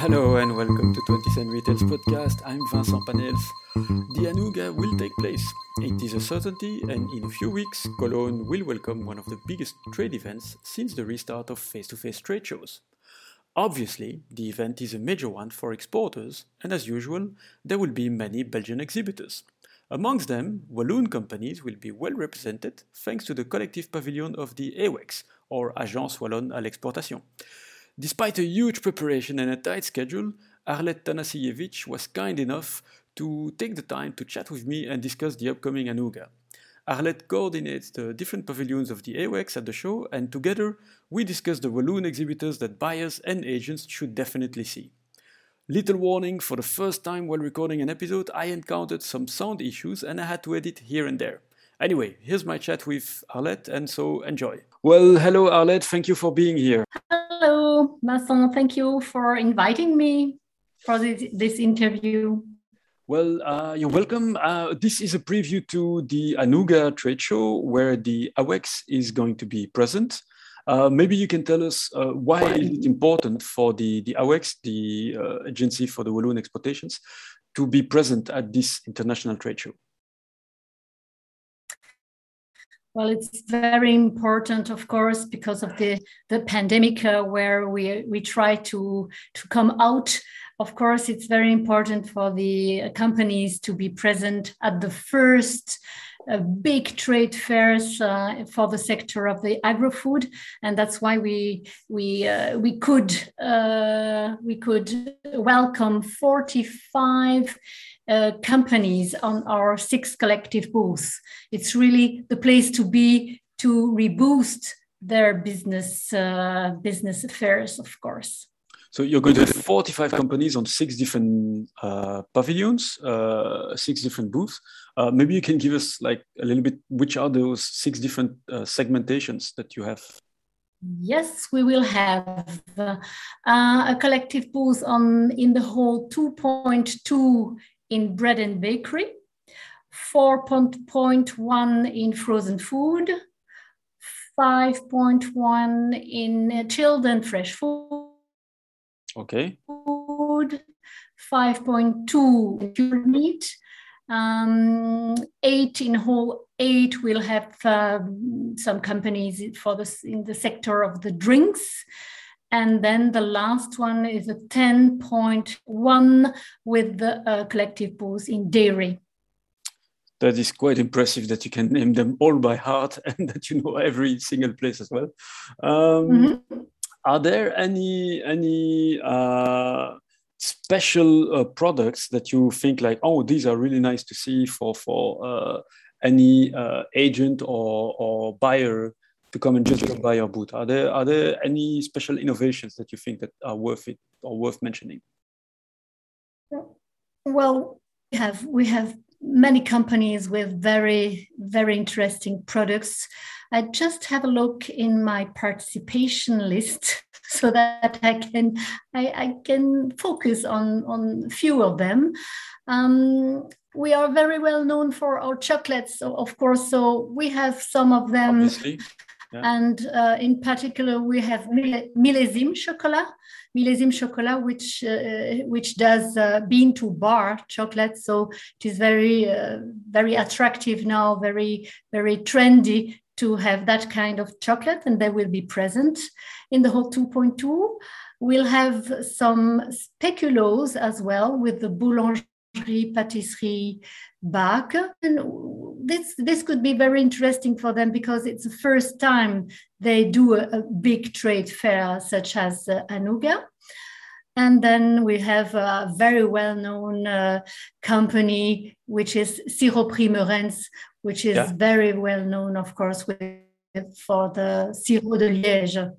Hello and welcome to 20 Cent Retails podcast. I'm Vincent Panels. The Anuga will take place. It is a certainty, and in a few weeks, Cologne will welcome one of the biggest trade events since the restart of face to face trade shows. Obviously, the event is a major one for exporters, and as usual, there will be many Belgian exhibitors. Amongst them, Walloon companies will be well represented thanks to the collective pavilion of the AWEX, or Agence Wallonne à l'Exportation. Despite a huge preparation and a tight schedule, Arlette Tanasievich was kind enough to take the time to chat with me and discuss the upcoming Anuga. Arlette coordinates the different pavilions of the AWEX at the show, and together we discuss the Walloon exhibitors that buyers and agents should definitely see. Little warning for the first time while recording an episode, I encountered some sound issues and I had to edit here and there. Anyway, here's my chat with Arlette, and so enjoy. Well, hello, Arlette. Thank you for being here. Hello, Masson. Thank you for inviting me for this, this interview. Well, uh, you're welcome. Uh, this is a preview to the Anuga trade show where the AWEX is going to be present. Uh, maybe you can tell us uh, why is it important for the, the AWEX, the uh, Agency for the Walloon Exportations, to be present at this international trade show? Well, it's very important, of course, because of the, the pandemic uh, where we, we try to, to come out. Of course, it's very important for the companies to be present at the first uh, big trade fairs uh, for the sector of the agro-food, and that's why we we uh, we could uh, we could welcome 45 uh, companies on our six collective booths. It's really the place to be to reboost their business uh, business affairs, of course. So you're going to have 45 companies on six different uh, pavilions, uh, six different booths. Uh, maybe you can give us like a little bit which are those six different segmentations that you have Yes, we will have uh, a collective booth on in the hall 2.2 in bread and bakery, 4.1 in frozen food, 5.1 in chilled and fresh food. Okay. Food, 5.2 in cured meat, um, eight in whole eight will have uh, some companies for this in the sector of the drinks and then the last one is a 10.1 with the uh, collective booth in dairy. That is quite impressive that you can name them all by heart and that you know every single place as well. Um, mm-hmm. Are there any any uh, special uh, products that you think like, oh, these are really nice to see for for uh, any uh, agent or or buyer to come and just buy your boot? Are there are there any special innovations that you think that are worth it or worth mentioning? Well, we have we have many companies with very very interesting products. I just have a look in my participation list so that I can I, I can focus on on a few of them. Um, we are very well known for our chocolates, of course. So we have some of them. Obviously and uh, in particular, we have Millésime Chocolat, Millésime Chocolat, which uh, which does uh, bean to bar chocolate. So it is very uh, very attractive now, very very trendy to have that kind of chocolate, and they will be present in the whole 2.2. We'll have some speculoos as well with the boulangerie pâtisserie back. And this, this could be very interesting for them because it's the first time they do a, a big trade fair such as uh, Anuga. And then we have a very well known uh, company, which is Siroperie Meurens, which is yeah. very well known, of course, with, for the Sirop de Liège.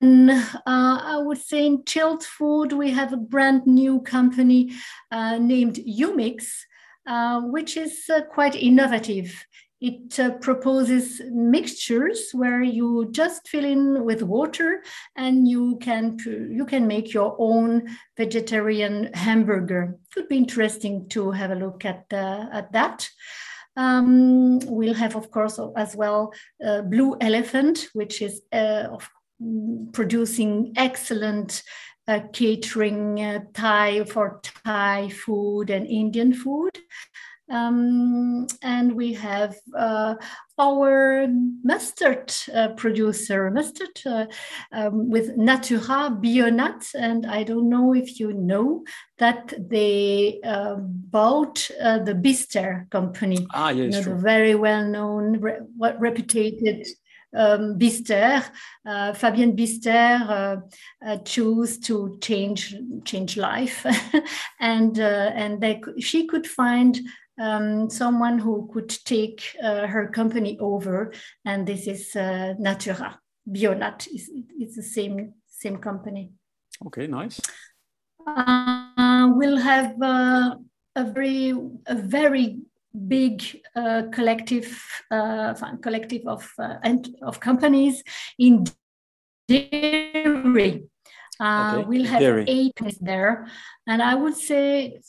And, uh, I would say in chilled food, we have a brand new company uh, named Umix, uh, which is uh, quite innovative. It uh, proposes mixtures where you just fill in with water and you can you can make your own vegetarian hamburger. It could be interesting to have a look at uh, at that. Um, we'll have, of course, as well, Blue Elephant, which is of producing excellent uh, catering uh, Thai for Thai food and Indian food. Um, and we have uh, our mustard uh, producer, mustard uh, um, with Natura Bionat. And I don't know if you know that they uh, bought uh, the Bister company, ah, yes, you know, very well known, re- reputed um, Bister, uh, Fabienne Bister uh, uh, chose to change change life, and uh, and they, she could find um, someone who could take uh, her company over, and this is uh, Natura. Bionat is it's the same same company. Okay, nice. Uh, we'll have uh, a very a very big uh, collective uh, collective of and of companies in dairy. Okay. We'll have dairy. eight there, and I would say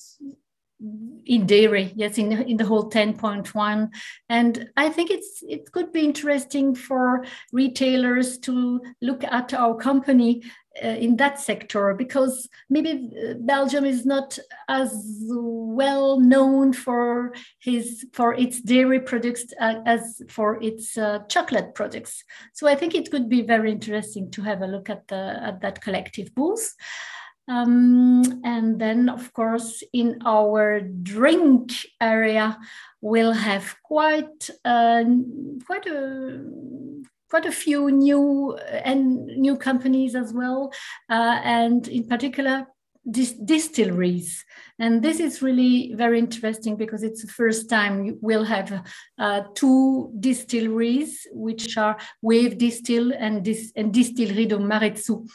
in dairy yes in, in the whole 10.1 and i think it's it could be interesting for retailers to look at our company uh, in that sector because maybe uh, belgium is not as well known for his for its dairy products uh, as for its uh, chocolate products. So i think it could be very interesting to have a look at the at that collective booth. Um, and then, of course, in our drink area, we'll have quite uh, quite a quite a few new and new companies as well, uh, and in particular dis- distilleries. And this is really very interesting because it's the first time we'll have uh, two distilleries, which are Wave Distill and, Dis- and Distillerie de Maredsous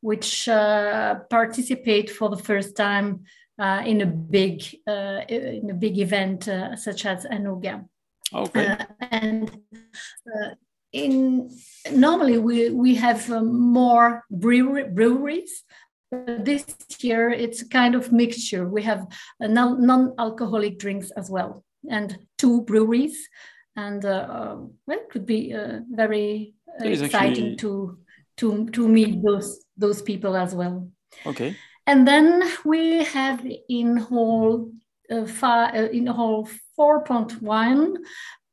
which uh, participate for the first time uh, in a big uh, in a big event uh, such as Anuga. Okay. Uh, and uh, in normally we we have um, more brewery, breweries. This year it's a kind of mixture. We have uh, non-alcoholic drinks as well, and two breweries, and well, it could be very exciting actually... to to to meet those those people as well. Okay. And then we have in hall uh, five, uh, in hall 4.1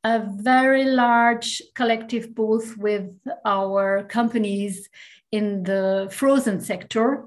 a very large collective booth with our companies in the frozen sector,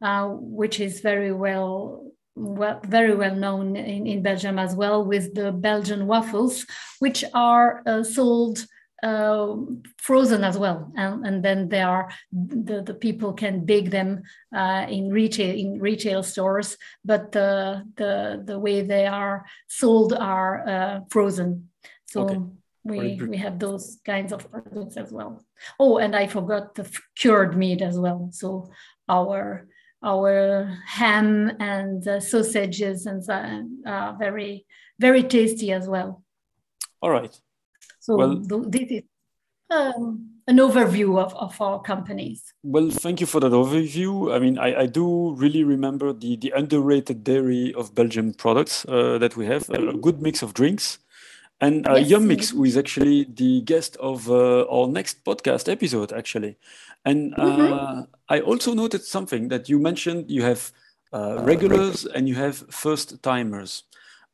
uh, which is very well well, very well known in, in Belgium as well, with the Belgian waffles, which are uh, sold uh, frozen as well, and, and then they are the, the people can bake them uh, in retail in retail stores, but the the the way they are sold are uh, frozen. So. Okay. We, we have those kinds of products as well. Oh, and I forgot the cured meat as well. So our our ham and uh, sausages and uh, are very very tasty as well. All right. So well, this is um, an overview of, of our companies. Well, thank you for that overview. I mean, I, I do really remember the, the underrated dairy of Belgian products uh, that we have, a, good mix of drinks. And uh, yes, Yum who is actually the guest of uh, our next podcast episode, actually. And uh, mm-hmm. I also noted something that you mentioned you have uh, regulars and you have first timers.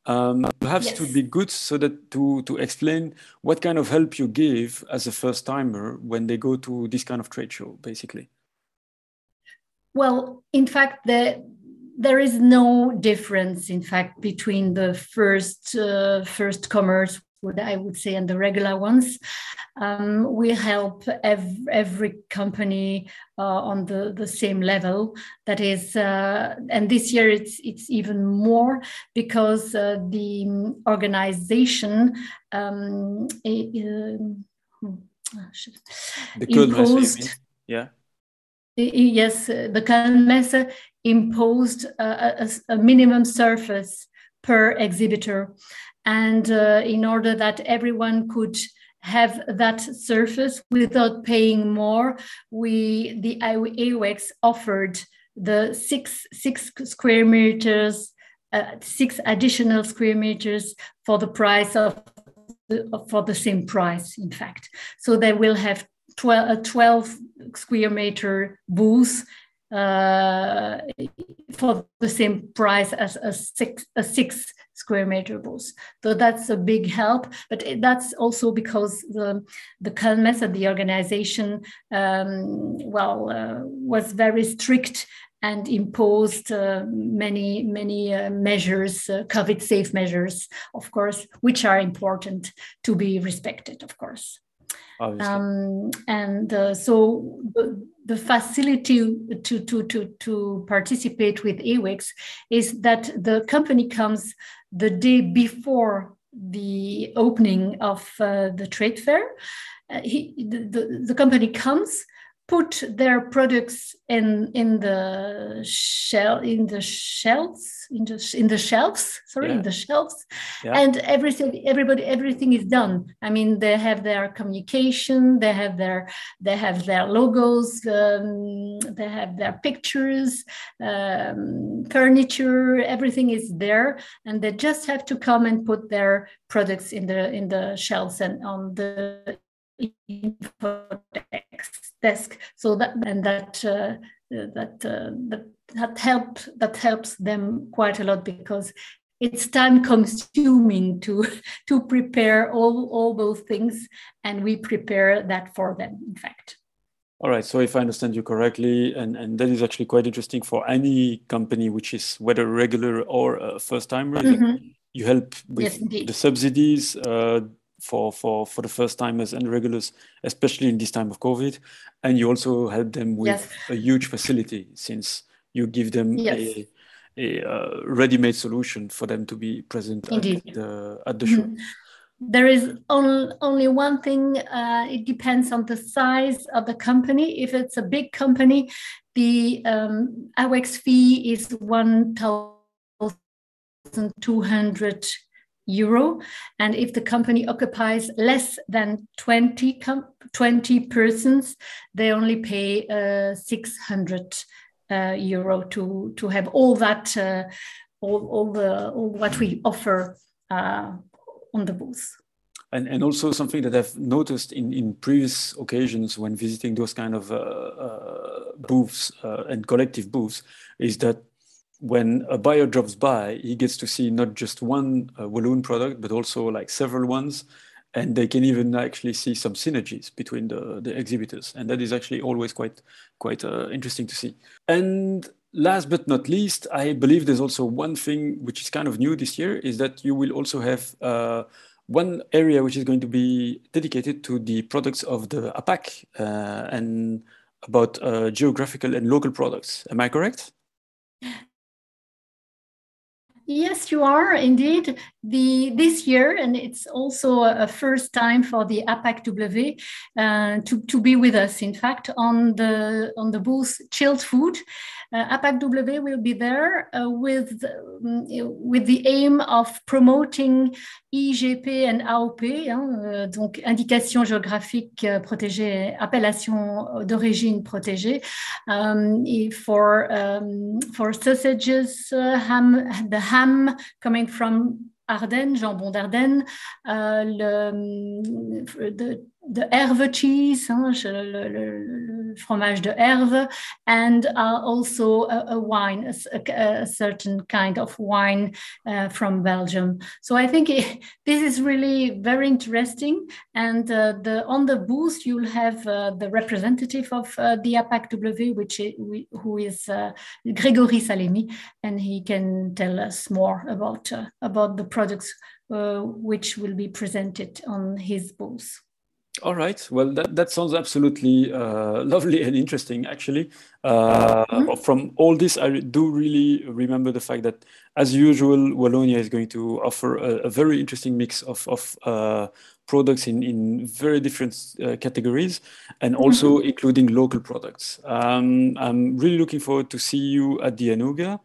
Um, perhaps yes. it would be good so that to to explain what kind of help you give as a first timer when they go to this kind of trade show, basically. Well, in fact, the, there is no difference, in fact, between the first uh, first comers what I would say, and the regular ones. Um, we help ev- every company uh, on the, the same level. That is, uh, and this year it's it's even more because uh, the organization um, the imposed. Yeah. Yes, the Kölnmesse imposed a, a, a minimum surface per exhibitor and uh, in order that everyone could have that surface without paying more, we the AWEX offered the six six square meters, uh, six additional square meters for the price of for the same price, in fact. So they will have 12, a 12 square meter booth uh, for the same price as a six a six square meter booth. So that's a big help. But that's also because the the Kölnmesse the organization, um, well, uh, was very strict and imposed uh, many many uh, measures, uh, COVID safe measures, of course, which are important to be respected, of course. Um, and uh, so the, the, facility to, to, to, to participate with AWEX is that the company comes the day before the opening of uh, the trade fair. Uh, he, the, the, the company comes put their products in in the shell in the shelves in the in the shelves sorry yeah. in the shelves yeah. and everything everybody everything is done i mean they have their communication they have their they have their logos um, they have their pictures um, furniture everything is there and they just have to come and put their products in the in the shelves and on the desk. So that and that uh, that uh, that that help that helps them quite a lot because it's time consuming to to prepare all all those things and we prepare that for them in fact all right so if i understand you correctly and and that is actually quite interesting for any company which is whether regular or uh, first timer mm-hmm. you help with yes, the subsidies uh, for for for the first timers and regulars, especially in this time of COVID. And you also help them with yes. a huge facility since you give them yes. a a uh, ready-made solution for them to be present at the, at the show. Mm-hmm. There is only, only one thing, uh, it depends on the size of the company. If it's a big company, the um, AWEX fee is 1,200 euro. And if the company occupies less than 20, 20 persons, they only pay uh, 600 uh, euro to, to have all that, uh, all, all, the, all what we offer uh, on the booth. And, and also something that I've noticed in, in previous occasions when visiting those kind of uh, uh, booths and collective booths is that when a buyer drops by, he gets to see not just one uh, Walloon product, but also like several ones. And they can even actually see some synergies between the, the exhibitors. And that is actually always quite, quite uh, interesting to see. And last but not least, I believe there's also one thing which is kind of new this year is that you will also have uh, one area which is going to be dedicated to the products of the APAQ uh, and about uh, geographical and local products. Am I correct? Yes, you are indeed. The this year, and it's also a first time for the APAQ-W uh, to, to be with us. In fact, on the on the booth, chilled food. Uh, APAQ-W will be there uh, with um, with the aim of promoting IGP and AOP, hein, euh, donc indication géographique euh, protégée, appellation d'origine protégée, um, for um, for sausages, uh, ham, the ham coming from Ardennes, jambon d'Ardennes, uh, le, the the herve cheese, hein, le, le, le, fromage de herve, and uh, also a, a wine, a, a, certain kind of wine uh, from Belgium. So I think it, this is really very interesting. And uh, the, on the booth, you'll have uh, the representative of uh, the APAQ-W, which is, who is uh, Gregory Salemi, and he can tell us more about, about the products which will be presented on his booth. All right. Well, that, that sounds absolutely uh, lovely and interesting, actually. Uh, mm-hmm. From all this, I do really remember the fact that, as usual, Wallonia is going to offer a, a very interesting mix of, of uh, products in, in very different uh, categories and also mm-hmm. including local products. Um, I'm really looking forward to see you at the Anuga.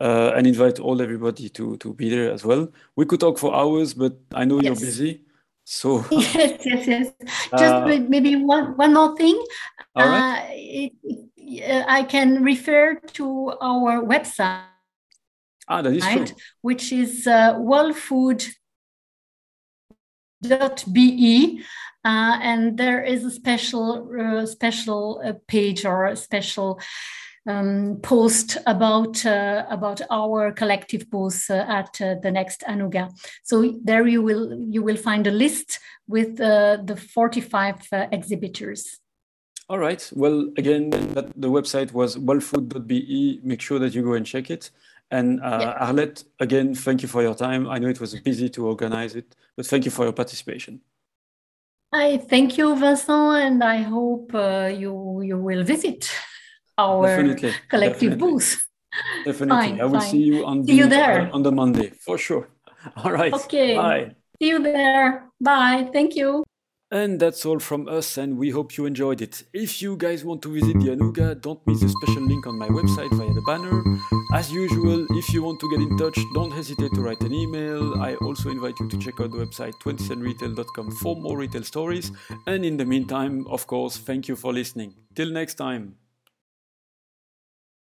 Uh, and invite all everybody to, to be there as well. We could talk for hours, but I know yes. you're busy. So yes, yes, yes. Just uh, maybe one one more thing. Uh, it, uh, I can refer to our website. Ah, that is right, true. Which is uh, wellfood.be. Uh, and there is a special uh, special uh, page or a special um, post about uh, about our collective booth uh, at uh, the next Anuga. So there you will you will find a list with uh, the 45 uh, exhibitors. All right. Well, again, that, the website was wellfood.be. Make sure that you go and check it. And uh, yeah. Arlette, again, thank you for your time. I know it was busy to organize it, but thank you for your participation. I thank you, Vincent, and I hope you you will visit our definitely, collective definitely. booth. Definitely. Fine, I will fine. see you on see the, you there. Uh, on the Monday for sure. All right. Okay. Bye. See you there. Bye. Thank you. And that's all from us, and we hope you enjoyed it. If you guys want to visit the Anuga, don't miss the special link on my website via the banner. As usual, if you want to get in touch, don't hesitate to write an email. I also invite you to check out the website 20centretail.com for more retail stories. And in the meantime, of course, thank you for listening. Till next time.